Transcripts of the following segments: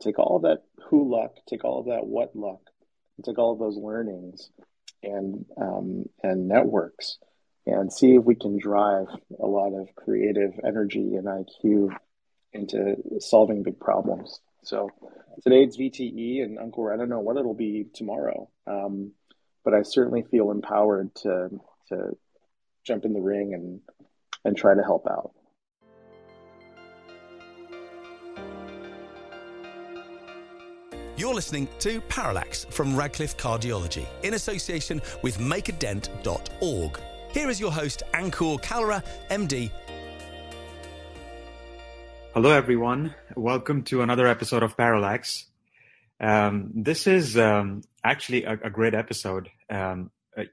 take all of that who luck, take all of that what luck, take all of those learnings and um, and networks and see if we can drive a lot of creative energy and IQ into solving big problems. So today it's VTE and Uncle. I don't know what it'll be tomorrow, um, but I certainly feel empowered to to jump in the ring and and try to help out. You're listening to Parallax from Radcliffe Cardiology in association with makeadent.org. Here is your host, Ankur Kalra, MD. Hello, everyone. Welcome to another episode of Parallax. Um, this is um, actually a, a, great episode. Um, uh,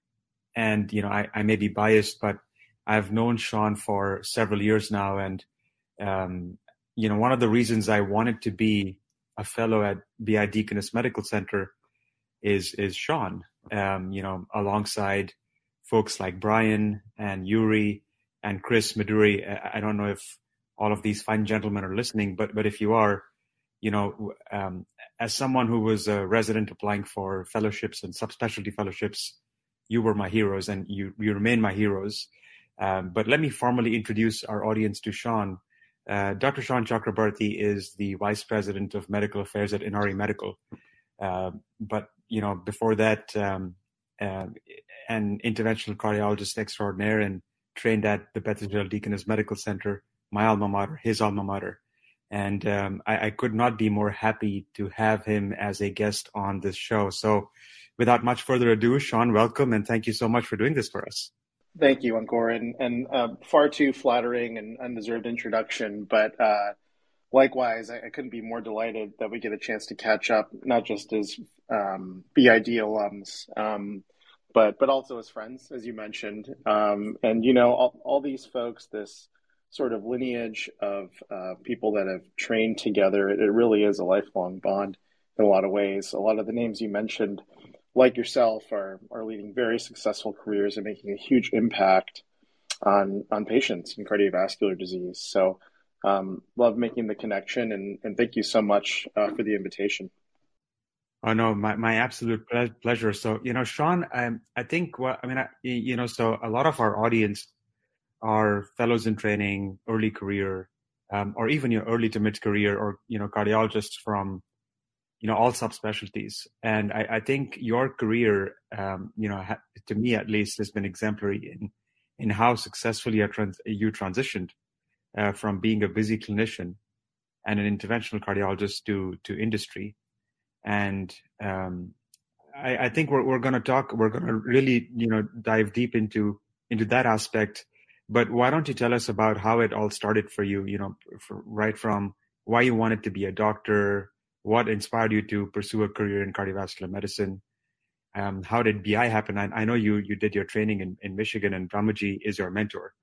and, you know, I, I, may be biased, but I've known Sean for several years now. And, um, you know, one of the reasons I wanted to be a fellow at BI Deaconess Medical Center is is Sean. Um, you know, alongside folks like Brian and Yuri and Chris Maduri. I don't know if all of these fine gentlemen are listening, but but if you are, you know, um, as someone who was a resident applying for fellowships and subspecialty fellowships, you were my heroes, and you you remain my heroes. Um, but let me formally introduce our audience to Sean. Uh, Dr. Sean Chakrabarty is the Vice President of Medical Affairs at Inari Medical. Uh, but, you know, before that, um, uh, an interventional cardiologist extraordinaire and trained at the Beth Israel Deaconess Medical Center, my alma mater, his alma mater. And um, I, I, could not be more happy to have him as a guest on this show. So, without much further ado, Sean, welcome and thank you so much for doing this for us. Thank you, Ankur, and, and uh, far too flattering and undeserved introduction. But uh, likewise, I, I, couldn't be more delighted that we get a chance to catch up, not just as um, BID alums, um, but but also as friends, as you mentioned. Um, and you know, all, all, these folks, this sort of lineage of uh, people that have trained together, it, it really is a lifelong bond in a lot of ways. A lot of the names you mentioned like yourself, are are leading very successful careers and making a huge impact on on patients in cardiovascular disease. So, um, love making the connection, and and thank you so much uh, for the invitation. Oh no, my my absolute pleasure. So you know, Sean, um, I think what I mean, I, you know, so a lot of our audience are fellows in training, early career, um, or even your early to mid career, or you know, cardiologists from you know all subspecialties. And i, I think your career um, you know ha- to me at least has been exemplary in in how successfully you, trans- you transitioned uh, from being a busy clinician and an interventional cardiologist to to industry. And um, I, I, think we're, we're going to talk we're going to really you know dive deep into into that aspect. But why don't you tell us about how it all started for you you know for, right from why you wanted to be a doctor what inspired you to pursue a career in cardiovascular medicine? Um, how did BI happen? I, I, know you you did your training in, in Michigan, and Brahmajee is your mentor,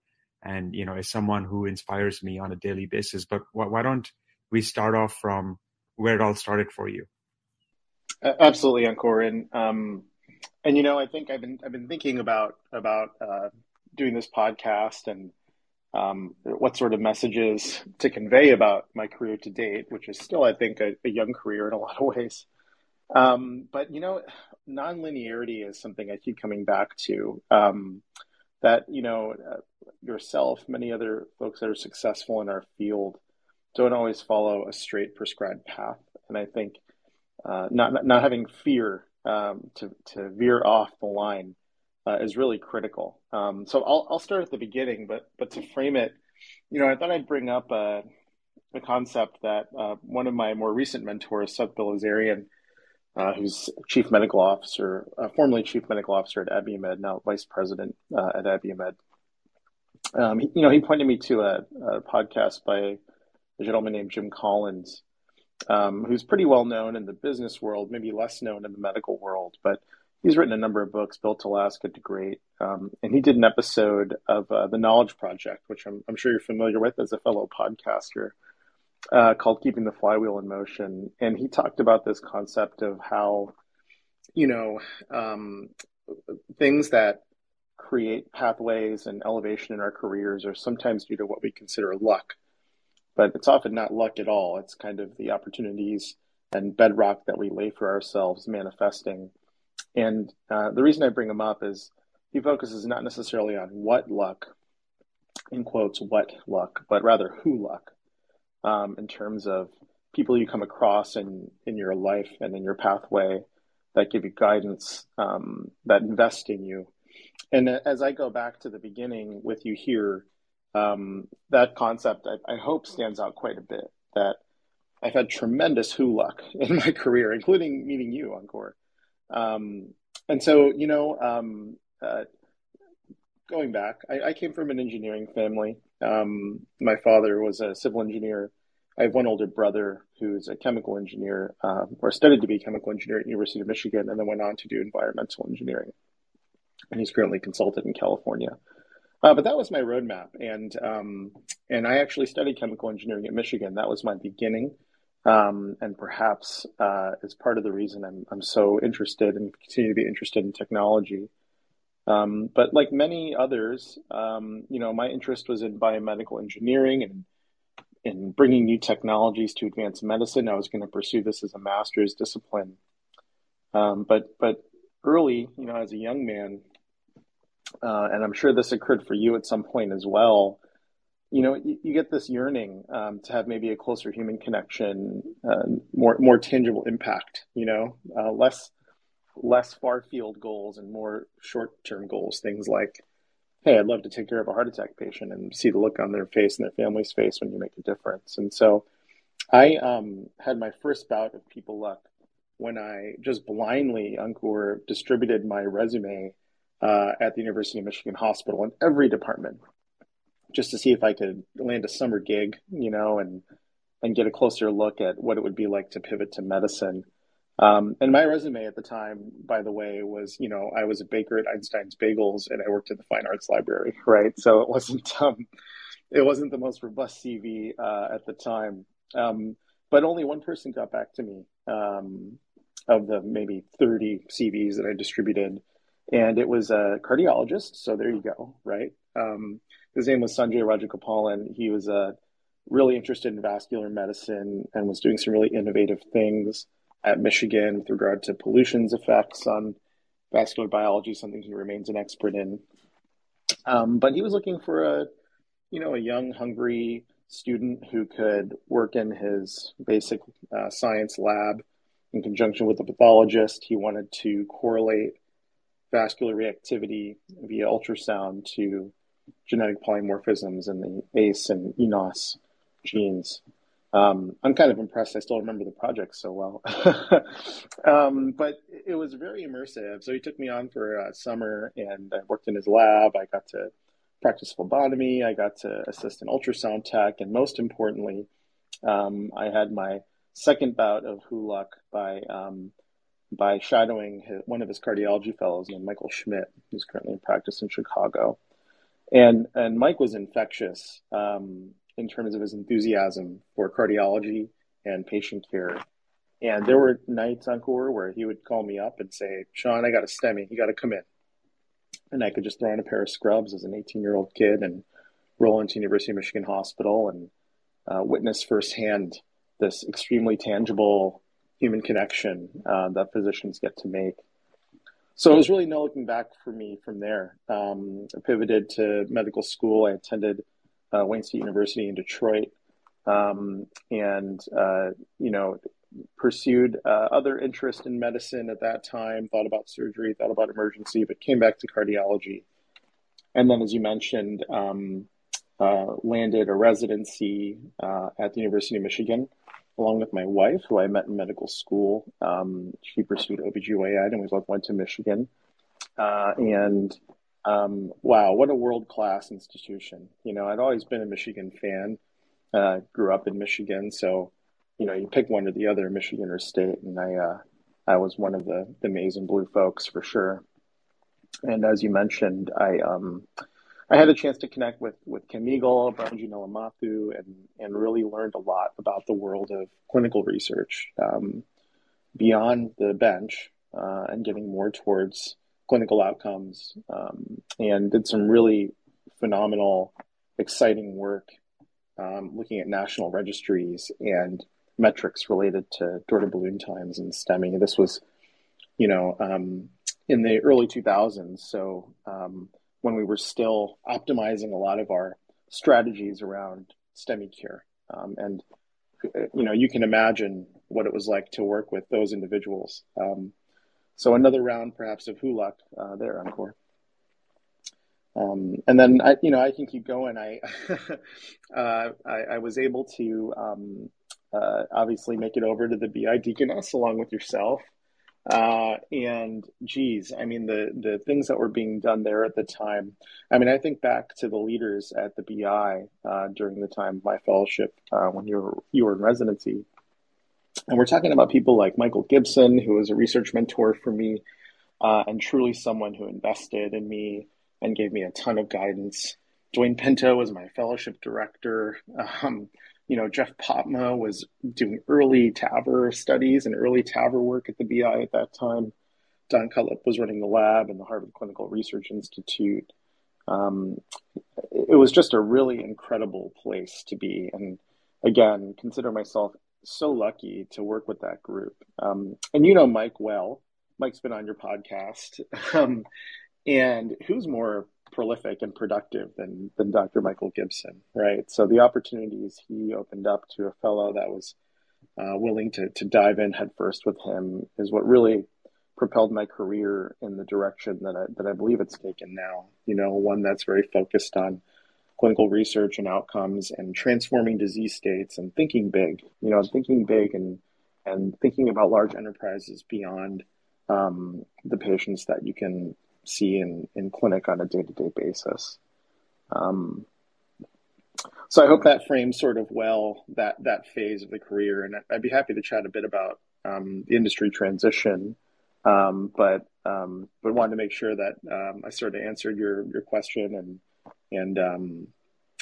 and you know is someone who inspires me on a daily basis. But wh- why don't we start off from where it all started for you? Absolutely, Ankur, and um, and you know I think I've been I've been thinking about about uh, doing this podcast and um, what sort of messages to convey about my career to date, which is still, I think, a, a young career in a lot of ways. Um, but you know, nonlinearity is something I keep coming back to. Um, that you know, uh, yourself, many other folks that are successful in our field, don't always follow a straight prescribed path, and I think uh, not not having fear um, to to veer off the line uh, is really critical. Um, so I'll, I'll start at the beginning, but but to frame it, you know, I thought I'd bring up a, a concept that uh, one of my more recent mentors, Seth Bilazarian, uh, who's chief medical officer, uh, formerly chief medical officer at Abiomed, now vice president uh, at Abiomed. Um, you know, he pointed me to a, a, podcast by a gentleman named Jim Collins, um, who's pretty well known in the business world, maybe less known in the medical world, but he's written a number of books, Built Alaska to Great, um, and he did an episode of uh, the Knowledge Project, which I'm, I'm, sure you're familiar with as a fellow podcaster, uh, called Keeping the Flywheel in Motion. And he talked about this concept of how, you know, um, things that create pathways and elevation in our careers are sometimes due to what we consider luck, but it's often not luck at all. It's kind of the opportunities and bedrock that we lay for ourselves manifesting. And uh, the reason I bring him up is he focuses not necessarily on what luck, in quotes, what luck, but rather who luck, um, in terms of people you come across in, in your life and in your pathway that give you guidance, um, that invest in you. And as I go back to the beginning with you here, um, that concept I, I, hope stands out quite a bit. That I've had tremendous who luck in my career, including meeting you, Ankur. Um, and so, you know, um, uh, going back, I, I, came from an engineering family. Um, my father was a civil engineer. I have one older brother who's a chemical engineer, uh, or studied to be a chemical engineer at University of Michigan, and then went on to do environmental engineering. And he's currently consulted in California. Uh, but that was my roadmap, and um, and I actually studied chemical engineering at Michigan. That was my beginning, um, and perhaps uh, is part of the reason I'm I'm so interested and continue to be interested in technology. Um, but like many others, um, you know, my interest was in biomedical engineering and in bringing new technologies to advance medicine. I was going to pursue this as a master's discipline. Um, but but early, you know, as a young man, uh, and I'm sure this occurred for you at some point as well. You know, you, you get this yearning um, to have maybe a closer human connection, uh, more more tangible impact. You know, uh, less less far field goals and more short term goals. Things like, hey, I'd love to take care of a heart attack patient and see the look on their face and their family's face when you make a difference. And so, I um, had my first bout of people luck when I just blindly, Ankur, distributed my resume uh, at the University of Michigan Hospital in every department, just to see if I could land a summer gig, you know, and and get a closer look at what it would be like to pivot to medicine. Um, and my resume at the time, by the way, was you know I was a baker at Einstein's Bagels and I worked at the Fine Arts Library, right? So it wasn't um, it wasn't the most robust CV uh, at the time. Um, but only one person got back to me um, of the maybe 30 CVs that I distributed and it was a cardiologist. So there you go, right? His name was Sanjay Rajagopalan. He was uh, really interested in vascular medicine and was doing some really innovative things at Michigan with regard to pollution's effects on vascular biology, something he remains an expert in. Um, but he was looking for a, you know, a young, hungry student who could work in his basic uh, science lab in conjunction with a pathologist. He wanted to correlate vascular reactivity via ultrasound to genetic polymorphisms in the ACE and ENOS genes. Um, I'm kind of impressed. I still remember the project so well. um, but it was very immersive. So he took me on for a summer and I worked in his lab. I got to practice phlebotomy. I got to assist in ultrasound tech. And most importantly, um, I had my second bout of who luck by um, by shadowing his, one of his cardiology fellows named Michael Schmidt, who's currently in practice in Chicago. And, and Mike was infectious um, in terms of his enthusiasm for cardiology and patient care. And there were nights Ankur where he would call me up and say, Sean, I got a STEMI. You got to come in. And I could just throw on a pair of scrubs as an 18 year old kid and roll into University of Michigan Hospital and uh, witness firsthand this extremely tangible human connection uh, that physicians get to make. So it was really no looking back for me from there. Um, I pivoted to medical school. I attended uh, Wayne State University in Detroit, um, and uh, you know pursued uh, other interest in medicine at that time. Thought about surgery, thought about emergency, but came back to cardiology. And then, as you mentioned, um, uh, landed a residency uh, at the University of Michigan along with my wife, who I met in medical school. Um, she pursued OBGYN and we both went to Michigan. Uh, and um, wow, what a world class institution. You know, I'd always been a Michigan fan, uh, grew up in Michigan. So, you know, you pick one or the other, Michigan or state. And I, uh, I was one of the, the maize and blue folks for sure. And as you mentioned, I, um, I had a chance to connect with with Kim Eagle, Brahmajee Nallamothu, and and really learned a lot about the world of clinical research um, beyond the bench uh, and getting more towards clinical outcomes, um, and did some really phenomenal, exciting work um, looking at national registries and metrics related to door to balloon times and STEMI. This was, you know, um, in the early 2000s. So um, when we were still optimizing a lot of our strategies around STEMI cure. Um, and, you know, you can imagine what it was like to work with those individuals. Um, so another round perhaps of who luck uh, there, Ankur. Um, and then I, you know, I can keep going. I, uh, I, I, was able to um, uh, obviously make it over to the BI Deaconess along with yourself. Uh, and geez, I mean, the, the things that were being done there at the time. I mean, I think back to the leaders at the BI uh, during the time of my fellowship uh, when you were, you were in residency. And we're talking about people like Michael Gibson, who was a research mentor for me, uh, and truly someone who invested in me and gave me a ton of guidance. Duane Pinto was my fellowship director. Um, you know, Jeff Popma was doing early TAVR studies and early TAVR work at the BI at that time. Don Cutlip was running the lab in the Harvard Clinical Research Institute. Um, it was just a really incredible place to be. And again, consider myself so lucky to work with that group. Um, and you know Mike well. Mike's been on your podcast. Um, and who's more prolific and productive than than Dr. Michael Gibson, right? So the opportunities he opened up to a fellow that was uh, willing to to dive in headfirst with him is what really propelled my career in the direction that I that I believe it's taken now. You know, one that's very focused on clinical research and outcomes and transforming disease states and thinking big. You know, thinking big and and thinking about large enterprises beyond um, the patients that you can see in, in clinic on a day to day basis. Um, so I hope that frames sort of well that that phase of the career, and I'd be happy to chat a bit about um, the industry transition. Um, but um, but wanted to make sure that um, I sort of answered your your question and and um,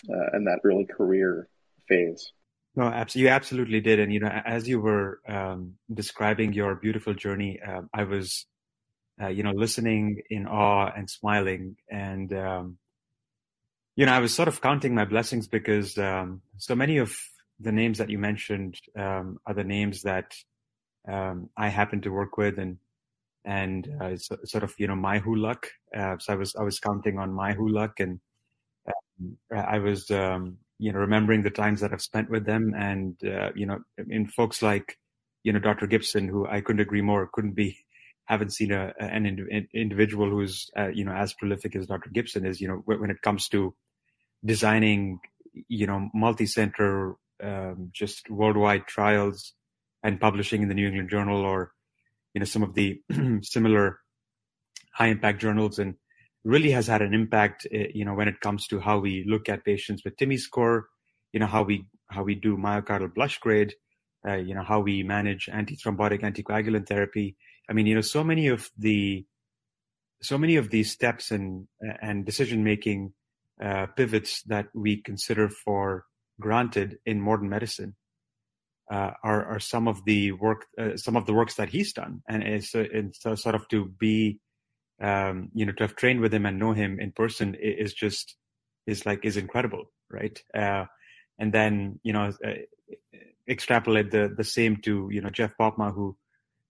uh, and that early career phase. No, absolutely, you absolutely did. And you know, as you were um, describing your beautiful journey, uh, I was uh, you know, listening in awe and smiling. And, um, you know, I was sort of counting my blessings because um, so many of the names that you mentioned um, are the names that um, I happen to work with and and uh, so, sort of you know my who luck. Uh, so I was I was counting on my who luck and um, I was um, you know remembering the times that I've spent with them and uh, you know in folks like you know Dr. Gibson who I couldn't agree more couldn't be haven't seen a, an individual who's uh, you know as prolific as Dr. Gibson is. You know, when it comes to designing, you know, multi-center, um, just worldwide trials and publishing in the New England Journal or you know some of the similar high-impact journals, and really has had an impact. Uh, you know, when it comes to how we look at patients with TIMI score, you know, how we how we do myocardial blush grade. Uh, you know how we manage antithrombotic anticoagulant therapy, I mean, you know, so many of the so many of these steps and and decision making uh, pivots that we consider for granted in modern medicine uh, are are some of the work uh, some of the works that he's done, and it's, it's sort of to be um, you know to have trained with him and know him in person is just is like is incredible, right? Uh, and then you know uh, extrapolate the the same to you know Jeff Popma who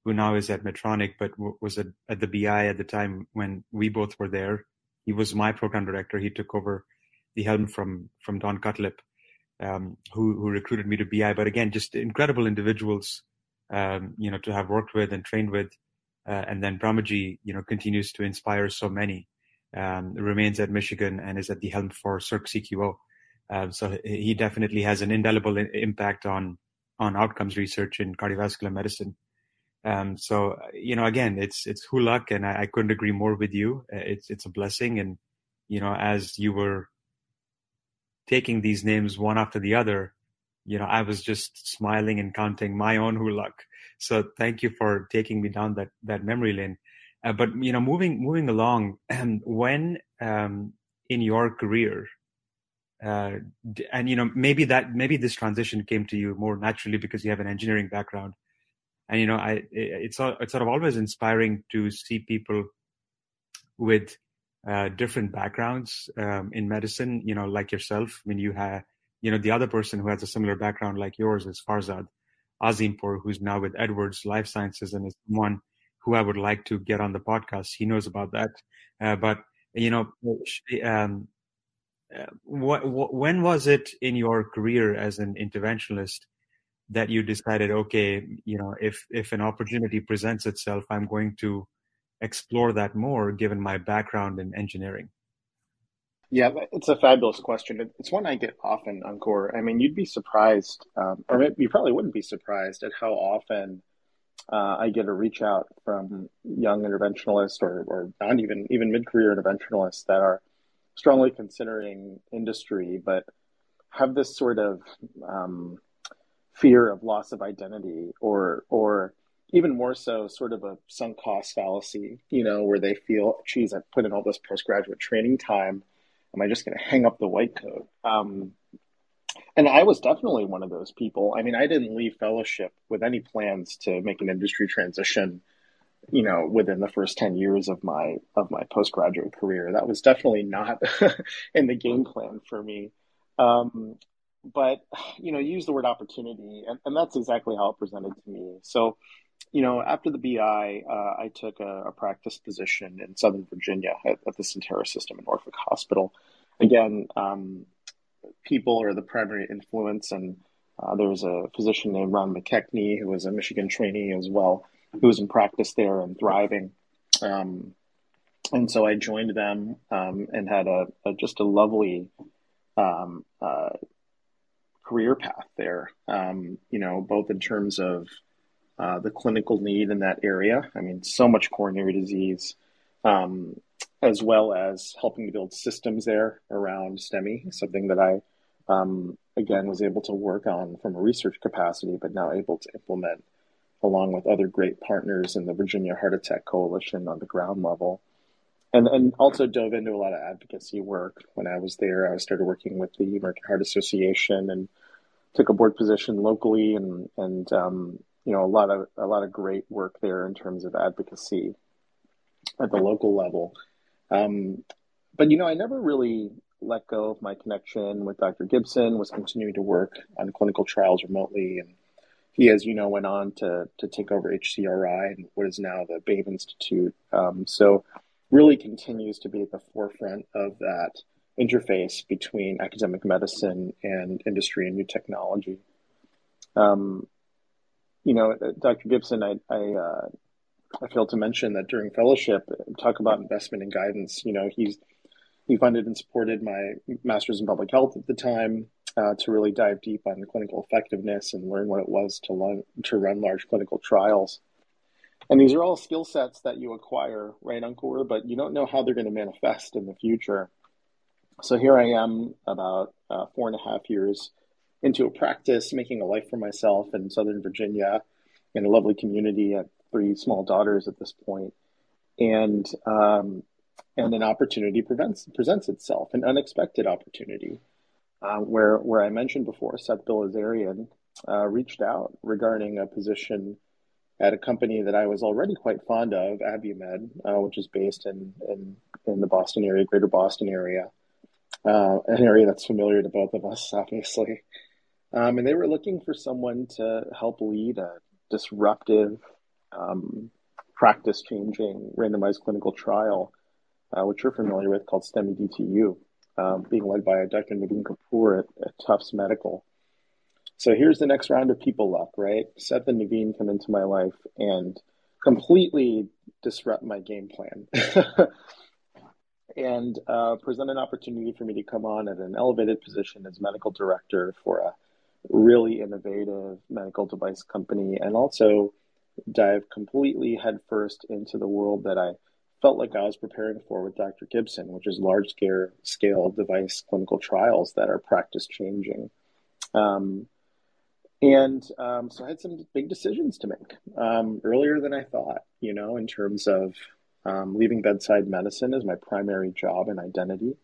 who now is at Medtronic, but w- was at, at the BI at the time when we both were there. He was my program director. He took over the helm from from Don Cutlip, um, who who recruited me to BI. But again, just incredible individuals, um, you know, to have worked with and trained with. Uh, and then Brahmajee, you know, continues to inspire so many. Um, remains at Michigan and is at the helm for Circ CQO. Um, so he definitely has an indelible impact on on outcomes research in cardiovascular medicine. Um, so you know, again, it's it's who luck, and I, I, couldn't agree more with you. Uh, it's it's a blessing, and you know, as you were taking these names one after the other, you know, I was just smiling and counting my own who luck. So thank you for taking me down that that memory lane. Uh, but you know, moving moving along, when um, in your career, uh, and you know, maybe that maybe this transition came to you more naturally because you have an engineering background and you know i it's it's sort of always inspiring to see people with uh, different backgrounds um, in medicine you know like yourself i mean you have you know the other person who has a similar background like yours is farzad Azimpur, who's now with Edwards Life Sciences and is one who I would like to get on the podcast. He knows about that. Uh, but, you know, um, uh, what, what, when was it in your career as an interventionalist that you decided, okay, you know, if, if an opportunity presents itself, I'm going to explore that more given my background in engineering? Yeah, it's a fabulous question. It's one I get often, Ankur. I mean, you'd be surprised, um, or you probably wouldn't be surprised at how often uh, I get a reach out from young interventionalists or, or not even even mid career interventionalists that are strongly considering industry, but have this sort of um, fear of loss of identity or or even more so sort of a sunk cost fallacy, you know, where they feel, geez, I put in all this postgraduate training time. Am I just going to hang up the white coat? Um, and I was definitely one of those people. I mean, I didn't leave fellowship with any plans to make an industry transition, you know, within the first 10 years of my of my postgraduate career. That was definitely not in the game plan for me. Um, but you know, use the word opportunity, and, and that's exactly how it presented to me. So you know, after the BI, uh, I took a, a, practice position in Southern Virginia at, at, the Sentara system in Norfolk Hospital. Again, um, people are the primary influence, and uh, there was a physician named Ron McKechnie who was a Michigan trainee as well, who was in practice there and thriving. Um, and so I joined them um, and had a, a, just a lovely um, uh, career path there. Um, you know, both in terms of uh, the clinical need in that area. I mean, so much coronary disease, um, as well as helping to build systems there around STEMI, something that I, um, again, was able to work on from a research capacity, but now able to implement along with other great partners in the Virginia Heart Attack Coalition on the ground level. And, and also dove into a lot of advocacy work when I was there. I started working with the American Heart Association and took a board position locally and, and um, you know a lot of a lot of great work there in terms of advocacy at the local level. Um, but you know, I never really let go of my connection with Dr. Gibson. Was continuing to work on clinical trials remotely, and he, as you know, went on to to take over HCRI and what is now the Baim Institute. Um, so, really continues to be at the forefront of that interface between academic medicine and industry and new technology. Um, you know, Dr. Gibson, I I, uh, I failed to mention that during fellowship, talk about investment and guidance. You know, he's he funded and supported my master's in public health at the time uh, to really dive deep on clinical effectiveness and learn what it was to to run large clinical trials. And these are all skill sets that you acquire, right, Ankur? But you don't know how they're going to manifest in the future. So here I am, about uh, four and a half years into a practice, making a life for myself in Southern Virginia in a lovely community. Have three small daughters at this. And, um, and an opportunity prevents, presents itself, an unexpected opportunity, uh, where, where I mentioned before, Seth Bilazarian uh, reached out regarding a position at a company that I was already quite fond of, Abiomed, uh, which is based in, in, in the Boston area, greater Boston area, uh, an area that's familiar to both of us, obviously. Um, and they were looking for someone to help lead a disruptive, um, practice changing randomized clinical trial, uh, which you're familiar with, called STEMI DTU, um, being led by Dr. Navin Kapur at, at, Tufts Medical. So here's the next round of people luck, right? Seth and Navin come into my life and completely disrupt my game plan. and uh, present an opportunity for me to come on at an elevated position as medical director for a really innovative medical device company and also dive completely headfirst into the world that I felt like I was preparing for with Dr. Gibson, which is large scale, device clinical trials that are practice changing. Um, and um, so I had some big decisions to make um, earlier than I thought, you know, in terms of um, leaving bedside medicine as my primary job and identity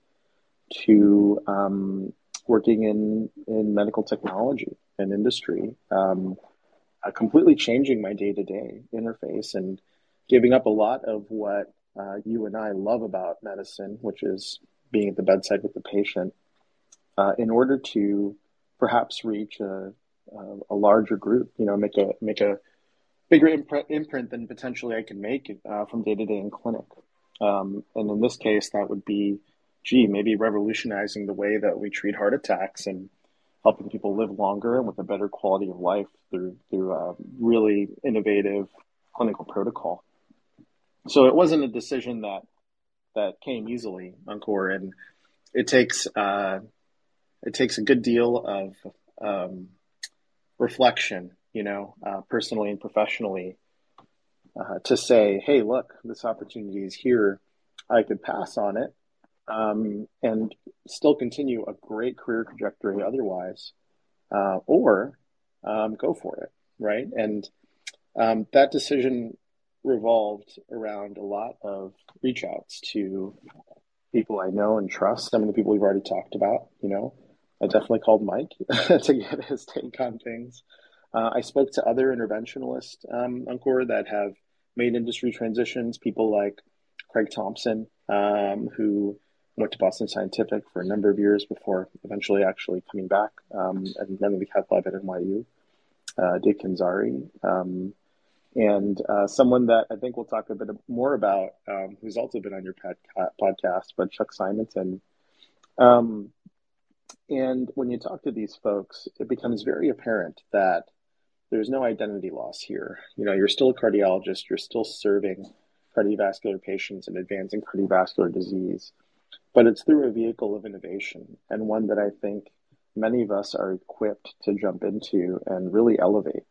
to um, working in in medical technology and industry, um, uh, completely changing my day to day interface and giving up a lot of what uh, you and I love about medicine, which is being at the bedside with the patient, uh, in order to perhaps reach a, uh, a larger group. You know, make a make a bigger imprint, than potentially I can make uh, from day to day in clinic. Um, and in this case, that would be, gee, maybe revolutionizing the way that we treat heart attacks and helping people live longer and with a better quality of life through through a really innovative clinical protocol. So it wasn't a decision that that came easily, Ankur, and it takes uh, it takes a good deal of um, reflection, you know, uh, personally and professionally, uh, to say, "Hey, look, this opportunity is here. I could pass on it, um, and still continue a great career trajectory otherwise, uh, or um, go for it, right?" And um, that decision revolved around a lot of reach outs to people I know and trust. Some of the people we've already talked about, you know, I definitely called Mike to get his take on things. Uh, I spoke to other interventionalists, um, Ankur, that have made industry transitions, people like Craig Thompson, um, who went to Boston Scientific for a number of years before eventually actually coming back um, and running the cath lab at NYU. Uh, Dave Kandzari, um, and uh, someone that I think we'll talk a bit more about, um, who's also been on your podcast, but Chuck Simonton. Um, and when you talk to these folks, it becomes very apparent that there's no identity loss here. You know, you're still a cardiologist, you're still serving cardiovascular patients and advancing cardiovascular disease, but it's through a vehicle of innovation and one that I think many of us are equipped to jump into and really elevate.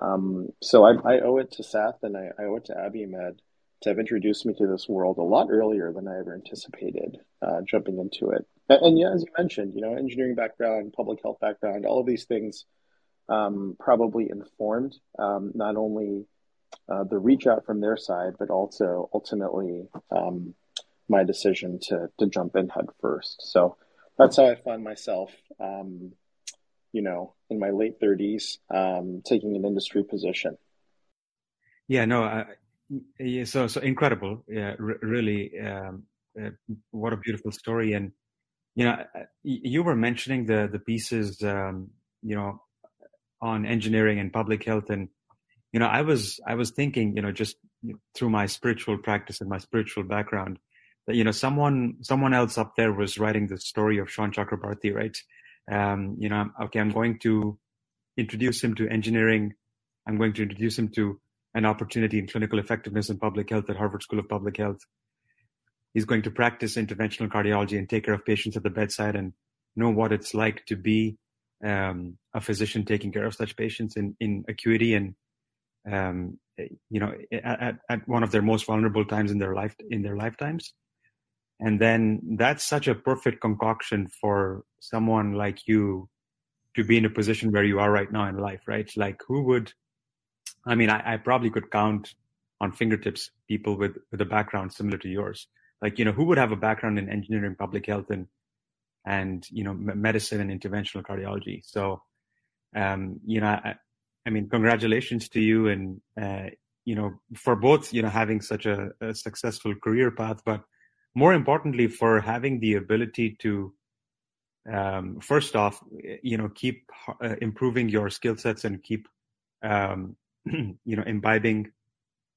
Um, so I, I, owe it to Seth and I, I, owe it to Abiomed to have introduced me to this world a lot earlier than I ever anticipated uh, jumping into it. And, and, yeah, as you mentioned, you know, engineering background, public health background, all of these things um, probably informed um, not only uh, the reach out from their side, but also ultimately um, my decision to to jump in head first. So that's how I found myself um, you know, in my late 30s, um, taking an industry position. Yeah, no, uh, yeah, so so incredible. Yeah, r- really, um, uh, what a beautiful story. And you know, you were mentioning the the pieces, um, you know, on engineering and public health, and you know, I was I was thinking, you know, just through my spiritual practice and my spiritual background, that you know, someone someone else up there was writing the story of Shawn Chakrabarti, right? um, you know, okay, I'm going to introduce him to engineering. I'm going to introduce him to an opportunity in clinical effectiveness and public health at Harvard School of Public Health. He's going to practice interventional cardiology and take care of patients at the bedside and know what it's like to be um, a physician taking care of such patients in, in acuity and um, you know at, at one of their most vulnerable times in their life in their lifetimes and then that's such a perfect concoction for someone like you to be in a position where you are right now in life, right? Like who would, I mean, I, I probably could count on fingertips people with, with a background similar to yours. Like, you know, who would have a background in engineering, public health and, and, you know, medicine and interventional cardiology. So, um, you know, I, I mean, congratulations to you and, uh, you know, for both, you know, having such a, a successful career path, but more importantly for having the ability to um, first off you know keep uh, improving your skill sets and keep um, you know imbibing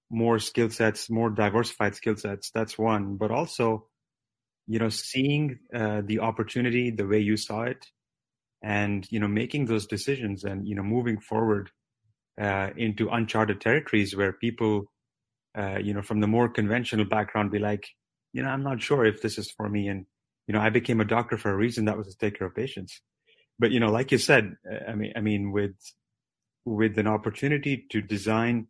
more skill sets more diversified skill sets that's one but also you know seeing uh, the opportunity the way you saw it and you know making those decisions and you know moving forward uh, into uncharted territories where people uh, you know from the more conventional background be like you know, I'm not sure if this is for me. And, you know, I became a doctor for a reason that was to take care of patients. But, you know, like you said, I mean, I mean, with, with an opportunity to design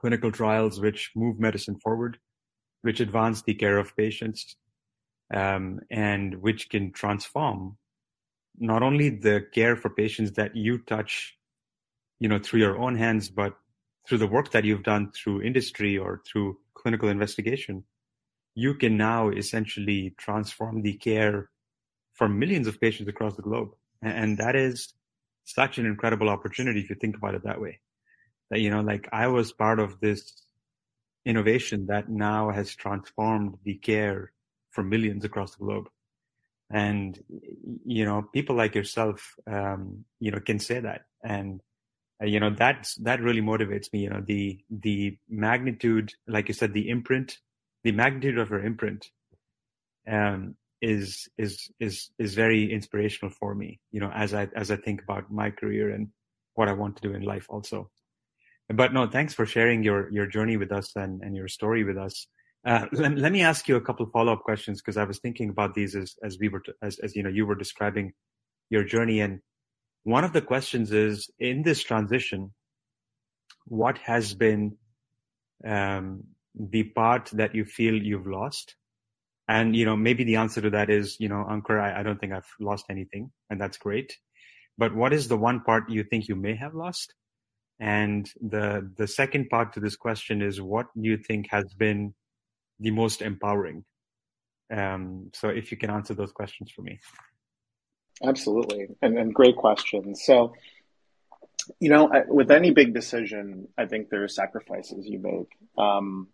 clinical trials which move medicine forward, which advance the care of patients, um, and which can transform not only the care for patients that you touch, you know, through your own hands, but through the work that you've done through industry or through clinical investigation, you can now essentially transform the care for millions of patients across the globe. And that is such an incredible opportunity if you think about it that way. That, you know, like I was part of this innovation that now has transformed the care for millions across the globe. and you know people like yourself um, you know can say that and uh, you know that's that really motivates me you know the the magnitude like you said the imprint the magnitude of her imprint um, is is is is very inspirational for me you know as i as i think about my career and what i want to do in life also but no thanks for sharing your your journey with us and and your story with us uh, let, let me ask you a couple follow-up questions because i was thinking about these as as we were as, as you know you were describing your journey and one of the questions is in this transition what has been um, the part that you feel you've lost and, you know, maybe the answer to that is, you know, Ankur, I, I don't think I've lost anything and that's great. But what is the one part you think you may have lost? And the, the second part to this question is what do you think has been the most empowering? Um, so if you can answer those questions for me. Absolutely. And, and great questions. So, you know, with any big decision, I think there are sacrifices you make. Um,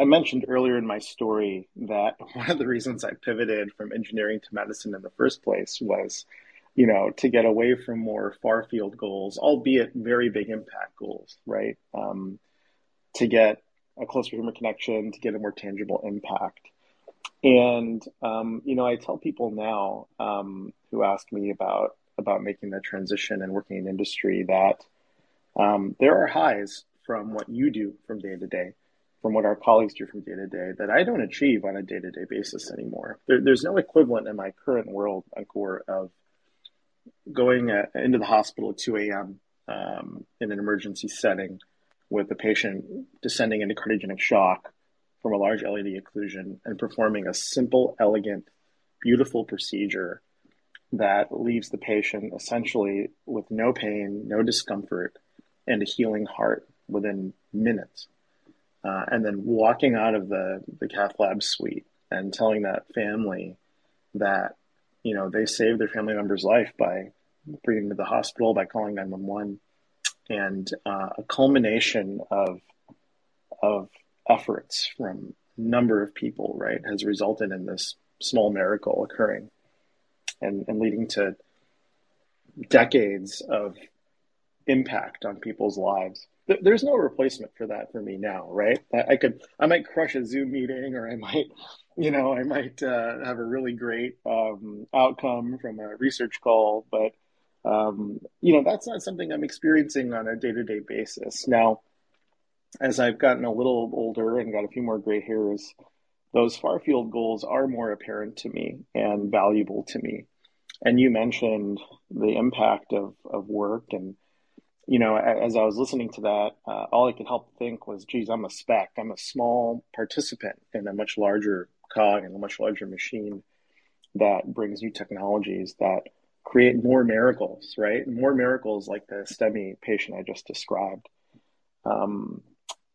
I mentioned earlier in my story that one of the reasons I pivoted from engineering to medicine in the first place was, you know, to get away from more far field goals, albeit very big impact goals, right? Um, to get a closer human connection, to get a more tangible impact. And um, you know, I tell people now um, who ask me about about making the transition and working in industry that um, there are highs from what you do from day to day from what our colleagues do from day to day that I don't achieve on a day to day basis anymore. There, there's no equivalent in my current world, Ankur, of going at, into the hospital at 2 a.m. Um, in an emergency setting with a patient descending into cardiogenic shock from a large LAD occlusion and performing a simple, elegant, beautiful procedure that leaves the patient essentially with no pain, no discomfort, and a healing heart within minutes uh, and then walking out of the, the cath lab suite and telling that family that you know they saved their family member's life by bringing them to the hospital by calling 911 and uh, a culmination of of efforts from a number of people right has resulted in this small miracle occurring and, and leading to decades of impact on people's lives there's no replacement for that for me now, right? I, could, I might crush a Zoom meeting, or I might, you know, I might uh, have a really great um, outcome from a research call, but um, you know, that's not something I'm experiencing on a day to day basis. Now, as I've gotten a little older and got a few more gray hairs, those far field goals are more apparent to me and valuable to me. And you mentioned the impact of, of work and you know, as I was listening to that, uh, all I could help think was, geez, I'm a speck. I'm a small participant in a much larger cog and a much larger machine that brings new technologies that create more miracles, right? More miracles like the STEMI patient I just described. Um,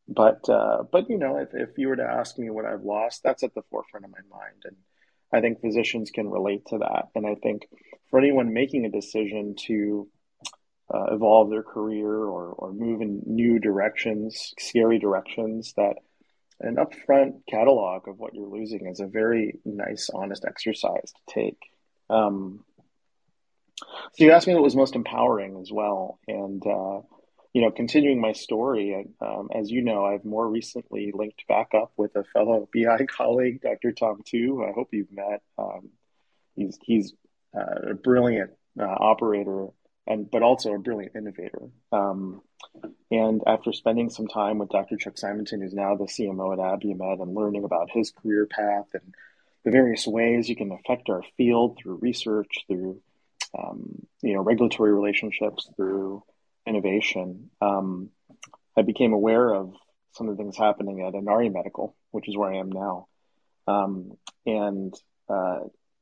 but uh, but you know, if, if you were to ask me what I've lost, that's at the forefront of my mind, and I think physicians can relate to that. And I think for anyone making a decision to uh, evolve their career or, or move in new directions, scary directions, that an upfront catalog of what you're losing is a very nice, honest exercise to take. Um, so you asked me what was most empowering as well, and uh, you know, continuing my story, um, as you know, I've more recently linked back up with a fellow BI colleague, Dr. Tom Tu. I hope you've met. Um, he's he's uh, a brilliant uh, operator and but also a brilliant innovator. Um, and after spending some time with Dr. Chuck Simonton, who's now the CMO at Abiomed, and learning about his career path and the various ways you can affect our field through research, through um, you know regulatory relationships, through innovation, um, I became aware of some of the things happening at Inari Medical, which is where I am now. Um, and uh,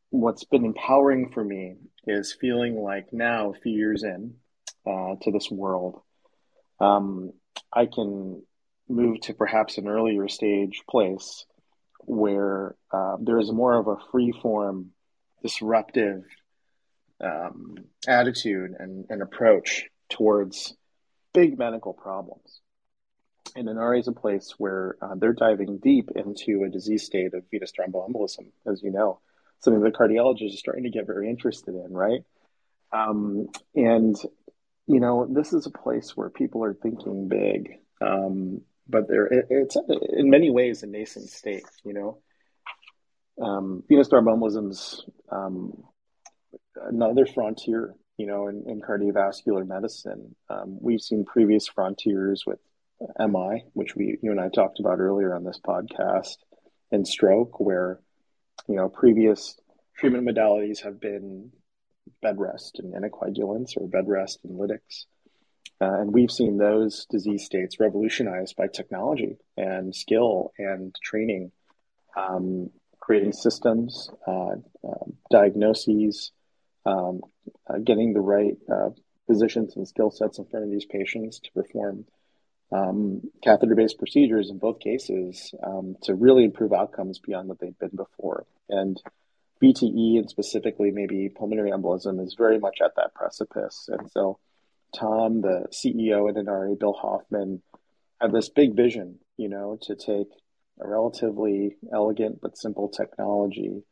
what's been empowering for me is feeling like now, a few years in uh, to this world, um, I can move to perhaps an earlier stage place where uh, there is more of a free form, disruptive um, attitude and, and approach towards big medical problems. And Inari is a place where uh, they're diving deep into a disease state of venous thromboembolism, as you know something that cardiologists are starting to get very interested in, right? Um, and you know, this is a place where people are thinking big, um, but there it, it's in many ways a nascent state. You know, um, venous thromboembolism's um, another frontier. You know, in, in cardiovascular medicine, um, we've seen previous frontiers with MI, which we you and I talked about earlier on this podcast, and stroke, where you know previous treatment modalities have been bed rest and anticoagulants or bed rest and lytics. Uh, and we've seen those disease states revolutionized by technology and skill and training, um, creating systems, uh, uh, diagnoses, um, uh, getting the right uh, physicians and skill sets in front of these patients to perform um, catheter based procedures in both cases um, to really improve outcomes beyond what they've been before. And VTE and specifically maybe pulmonary embolism is very much at that precipice. And so, Tom, the CEO at Inari, Bill Hoffman, had this big vision, you know, to take a relatively elegant but simple technology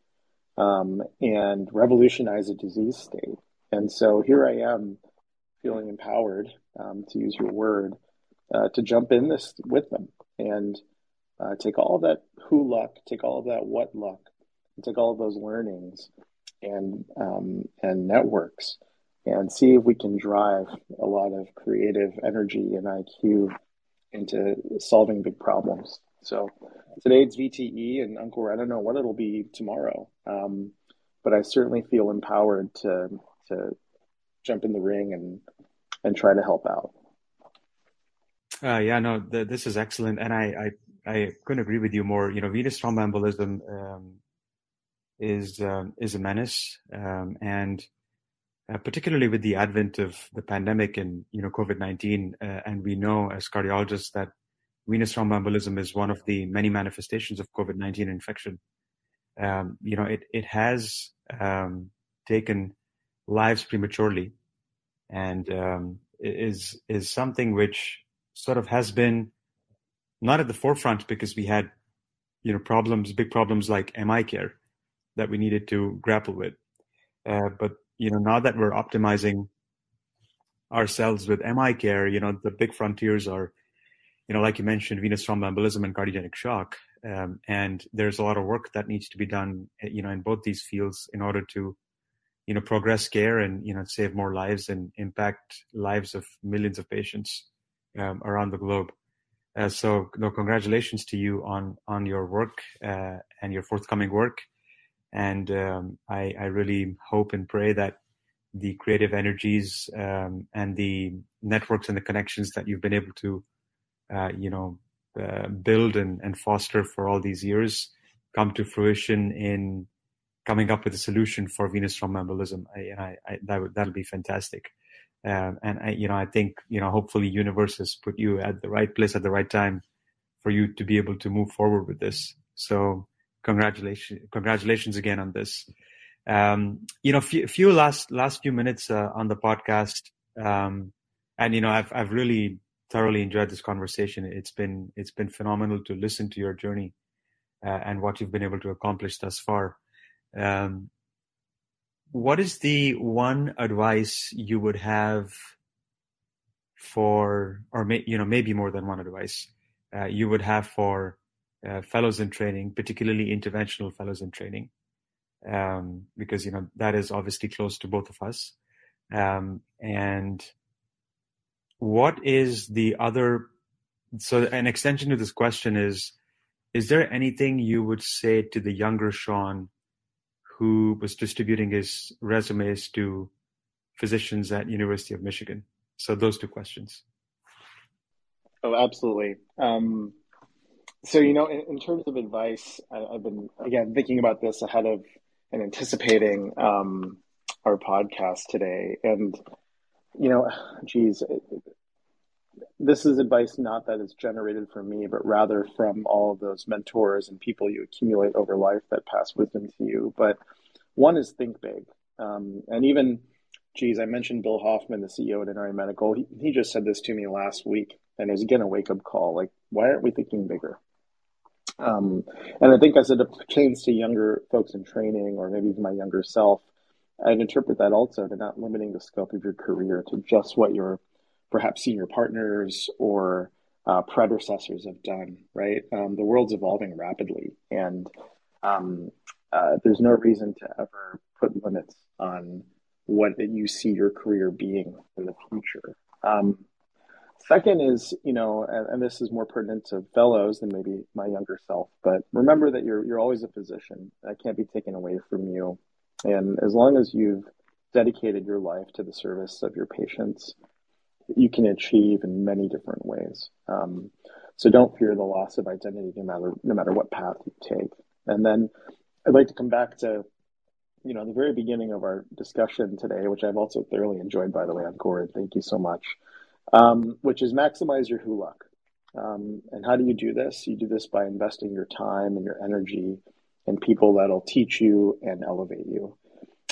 um, and revolutionize a disease state. And so here I am feeling empowered, um, to use your word, uh, to jump in this with them and uh, take all of that who luck, take all of that what luck, take all of those learnings and um, and networks and see if we can drive a lot of creative energy and IQ into solving big problems. So today it's VTE and Ankur. I don't know what it'll be tomorrow, um, but I certainly feel empowered to to jump in the ring and and try to help out. Uh, yeah, no, the, this is excellent, and I, I I couldn't agree with you more. You know, venous thromboembolism um, is um, is a menace, um, and uh, particularly with the advent of the pandemic and you know COVID nineteen, uh, and we know as cardiologists that venous thromboembolism is one of the many manifestations of COVID nineteen infection. Um, you know, it it has um, taken lives prematurely, and um, is is something which sort of has been not at the forefront because we had you know problems big problems like MI care that we needed to grapple with uh, but you know now that we're optimizing ourselves with MI care you know the big frontiers are you know like you mentioned venous thromboembolism and cardiogenic shock um, and there's a lot of work that needs to be done uh, you know in both these fields in order to you know progress care and you know save more lives and impact lives of millions of patients um, around the globe. Uh, so, no, congratulations to you on on your work uh, and your forthcoming work. And um, I, I, really hope and pray that the creative energies um, and the networks and the connections that you've been able to, uh, you know, uh, build and, and foster for all these years come to fruition in coming up with a solution for venous thromboembolism. I, and I, I that would that'll be fantastic. Um, and I, you know, I think you know, hopefully, universe has put you at the right place at the right time for you to be able to move forward with this. So, congratulations, congratulations again on this. Um, you know, few, few last last few minutes uh, on the podcast, um, and you know, I've I've really thoroughly enjoyed this conversation. It's been it's been phenomenal to listen to your journey uh, and what you've been able to accomplish thus far. Um, what is the one advice you would have for, or may, you know, maybe more than one advice uh, you would have for uh, fellows in training, particularly interventional fellows in training, um, because you know that is obviously close to both of us. Um, and what is the other? So, an extension to this question is: Is there anything you would say to the younger Sean who was distributing his resumes to physicians at University of Michigan? So those two questions. Oh, absolutely. Um, so you know, in, in, terms of advice, I, have been again thinking about this ahead of and anticipating um, our podcast today, and you know, geez, it, this is advice not that is generated from me, but rather from all those mentors and people you accumulate over life that pass wisdom to you. But one is think big. Um, and even, geez, I mentioned Bill Hoffman, the CEO at Inari Medical. He, he just said this to me last week, and it was again a wake up call. Like, why aren't we thinking bigger? Um, and I think as it pertains to younger folks in training, or maybe even my younger self, I'd interpret that also to not limiting the scope of your career to just what your perhaps senior partners or uh, predecessors have done. Right, um, the world's evolving rapidly, and um, uh, there's no reason to ever put limits on what you see your career being in the future. Um, second is, you know, and, and, this is more pertinent to fellows than maybe my younger self, but remember that you're you're always a physician. That can't be taken away from you. And as long as you've dedicated your life to the service of your patients, you can achieve in many different ways. Um, so don't fear the loss of identity, no matter no matter what path you take. And then I'd like to come back to, you know, the very beginning of our discussion today, which I've also thoroughly enjoyed, by the way, Ankur. Thank you so much. Um, which is maximize your who luck. Um, and how do you do this? You do this by investing your time and your energy in people that'll teach you and elevate you.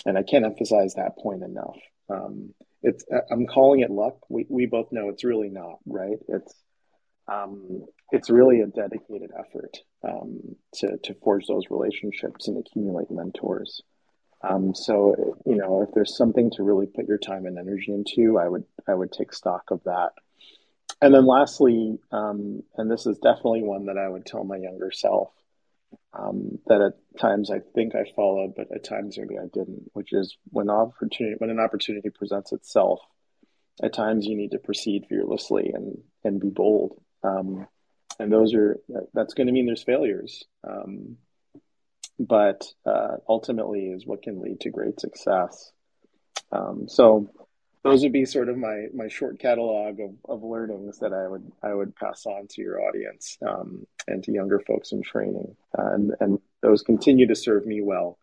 And I can't emphasize that point enough. Um, it's I'm calling it luck. We we both know it's really not, right? It's um, it's really a dedicated effort um, to to forge those relationships and accumulate mentors. Um, so you know, if there's something to really put your time and energy into, I would I would take stock of that. And then lastly, um, and this is definitely one that I would tell my younger self um, that at times I think I followed, but at times maybe I didn't. Which is when opportunity when an opportunity presents itself, at times you need to proceed fearlessly and and be bold um, and those are that's going to mean there's failures, um, but uh, ultimately is what can lead to great success. Um, so those would be sort of my my short catalog of, of learnings that I would I would pass on to your audience um, and to younger folks in training, uh, and and those continue to serve me well,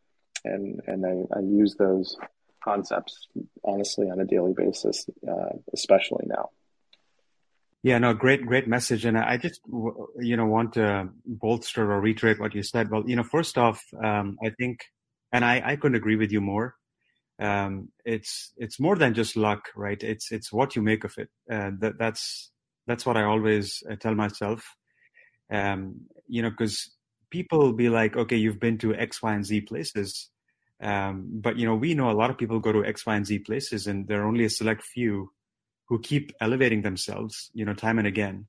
and and I, I use those concepts honestly on a daily basis, uh, especially now. Yeah, no, great, great message. And I just, you know, want to bolster or reiterate what you said. Well, you know, first off, um, I think, and I, I couldn't agree with you more. Um, it's, it's more than just luck, right? It's, it's what you make of it. Uh, that, that's, that's what I always uh, tell myself. Um, you know, cause people be like, okay, you've been to X, Y, and Z places. Um, but you know, we know a lot of people go to X, Y, and Z places and there are only a select few who keep elevating themselves, you know, time and again.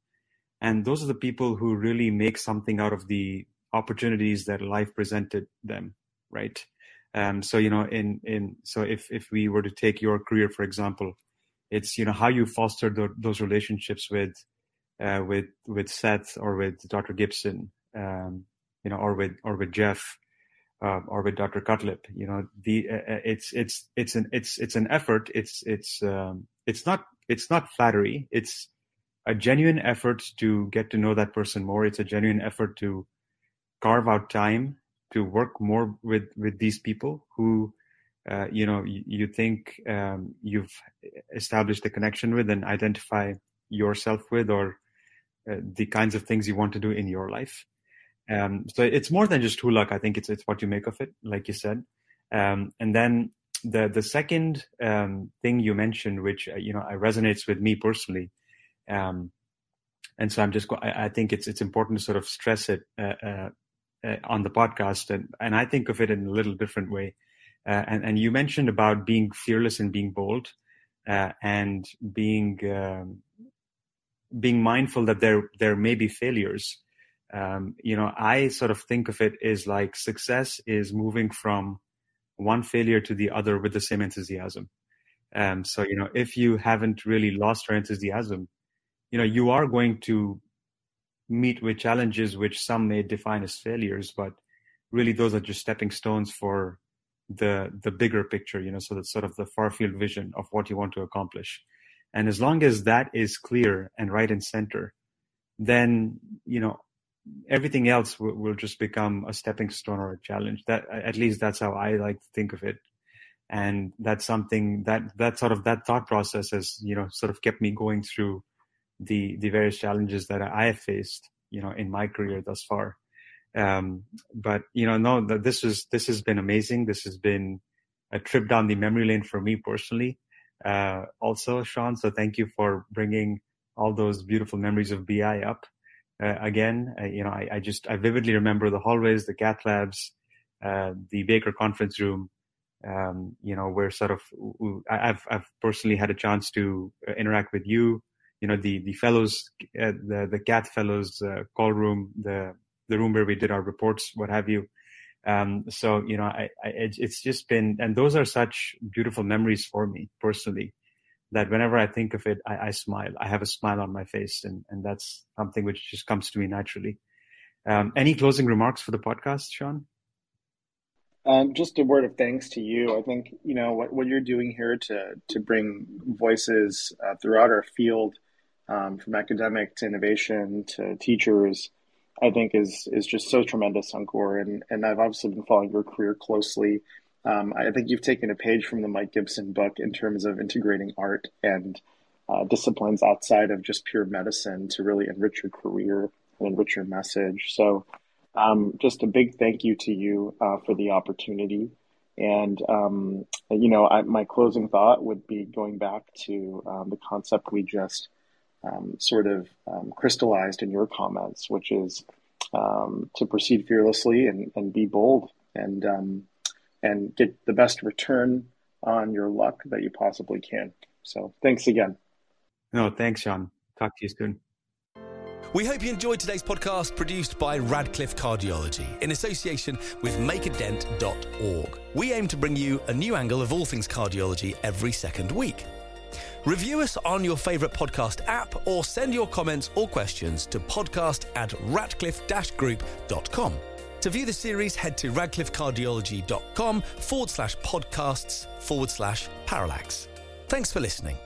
And those are the people who really make something out of the opportunities that life presented them, right? Um, so you know, in in so if if we were to take your career for example, it's you know how you foster the, those relationships with uh, with with Seth or with Dr. Gibson, um, you know, or with or with Jeff, uh, or with Dr. Cutlip. You know, the uh, uh, it's it's it's an it's it's an effort. It's it's um, it's not it's not flattery. It's a genuine effort to get to know that person more. It's a genuine effort to carve out time to work more with with these people who uh, you know you, you think um, you've established a connection with and identify yourself with or uh, the kinds of things you want to do in your life. Um, so it's more than just who luck i think it's it's what you make of it like you said. Um, and then the the second um, thing you mentioned, which uh, you know resonates with me personally, um, and so I'm just I, I, think it's it's important to sort of stress it uh, uh, on the podcast, and and I think of it in a little different way. Uh, and and you mentioned about being fearless and being bold, uh, and being um, being mindful that there there may be failures. Um, you know, I sort of think of it as like success is moving from one failure to the other with the same enthusiasm. Um, so, you know, if you haven't really lost your enthusiasm, you know, you are going to meet with challenges which some may define as failures, but really those are just stepping stones for the the bigger picture, you know, so that's sort of the far field vision of what you want to accomplish. And as long as that is clear and right in center, then, you know, everything else will, will, just become a stepping stone or a challenge. That at least that's how I like to think of it, and that's something that that sort of that thought process has you know sort of kept me going through the the various challenges that I have faced you know in my career thus far. Um, but you know, no, this is this has been amazing. This has been a trip down the memory lane for me personally. Uh, also, Sean, so thank you for bringing all those beautiful memories of BI up uh, again. Uh, you know, I, I, just I vividly remember the hallways, the cath labs, uh, the Baker conference room. Um, you know, where sort of I've I've personally had a chance to uh, interact with you. You know, the the fellows, uh, the the cath fellows uh, call room, the the room where we did our reports, what have you. Um, so you know, I, I, it's just been, and those are such beautiful memories for me personally that whenever I think of it, I, I, smile. I have a smile on my face, and and that's something which just comes to me naturally. Um, any closing remarks for the podcast, Sean? Um, just a word of thanks to you. I think you know what, what you're doing here to to bring voices uh, throughout our field, um, from academic to innovation to teachers. I think is is just so tremendous, Ankur. And and I've obviously been following your career closely. Um, I think you've taken a page from the Mike Gibson book in terms of integrating art and uh, disciplines outside of just pure medicine to really enrich your career and enrich your message. So, um, just a big thank you to you uh, for the opportunity. And, um, you know, I, my closing thought would be going back to um, the concept we just sort of um, crystallized in your comments, which is um, to proceed fearlessly and, and be bold and um, and get the best return on your luck that you possibly can. So thanks again. No, thanks, Sean. Talk to you soon. We hope you enjoyed today's podcast produced by Radcliffe Cardiology in association with makeadent.org. We aim to bring you a new angle of all things cardiology every second week. Review us on your favourite podcast app or send your comments or questions to podcast at radcliffe-group.com. To view the series, head to radcliffecardiology.com forward slash podcasts forward slash parallax. Thanks for listening.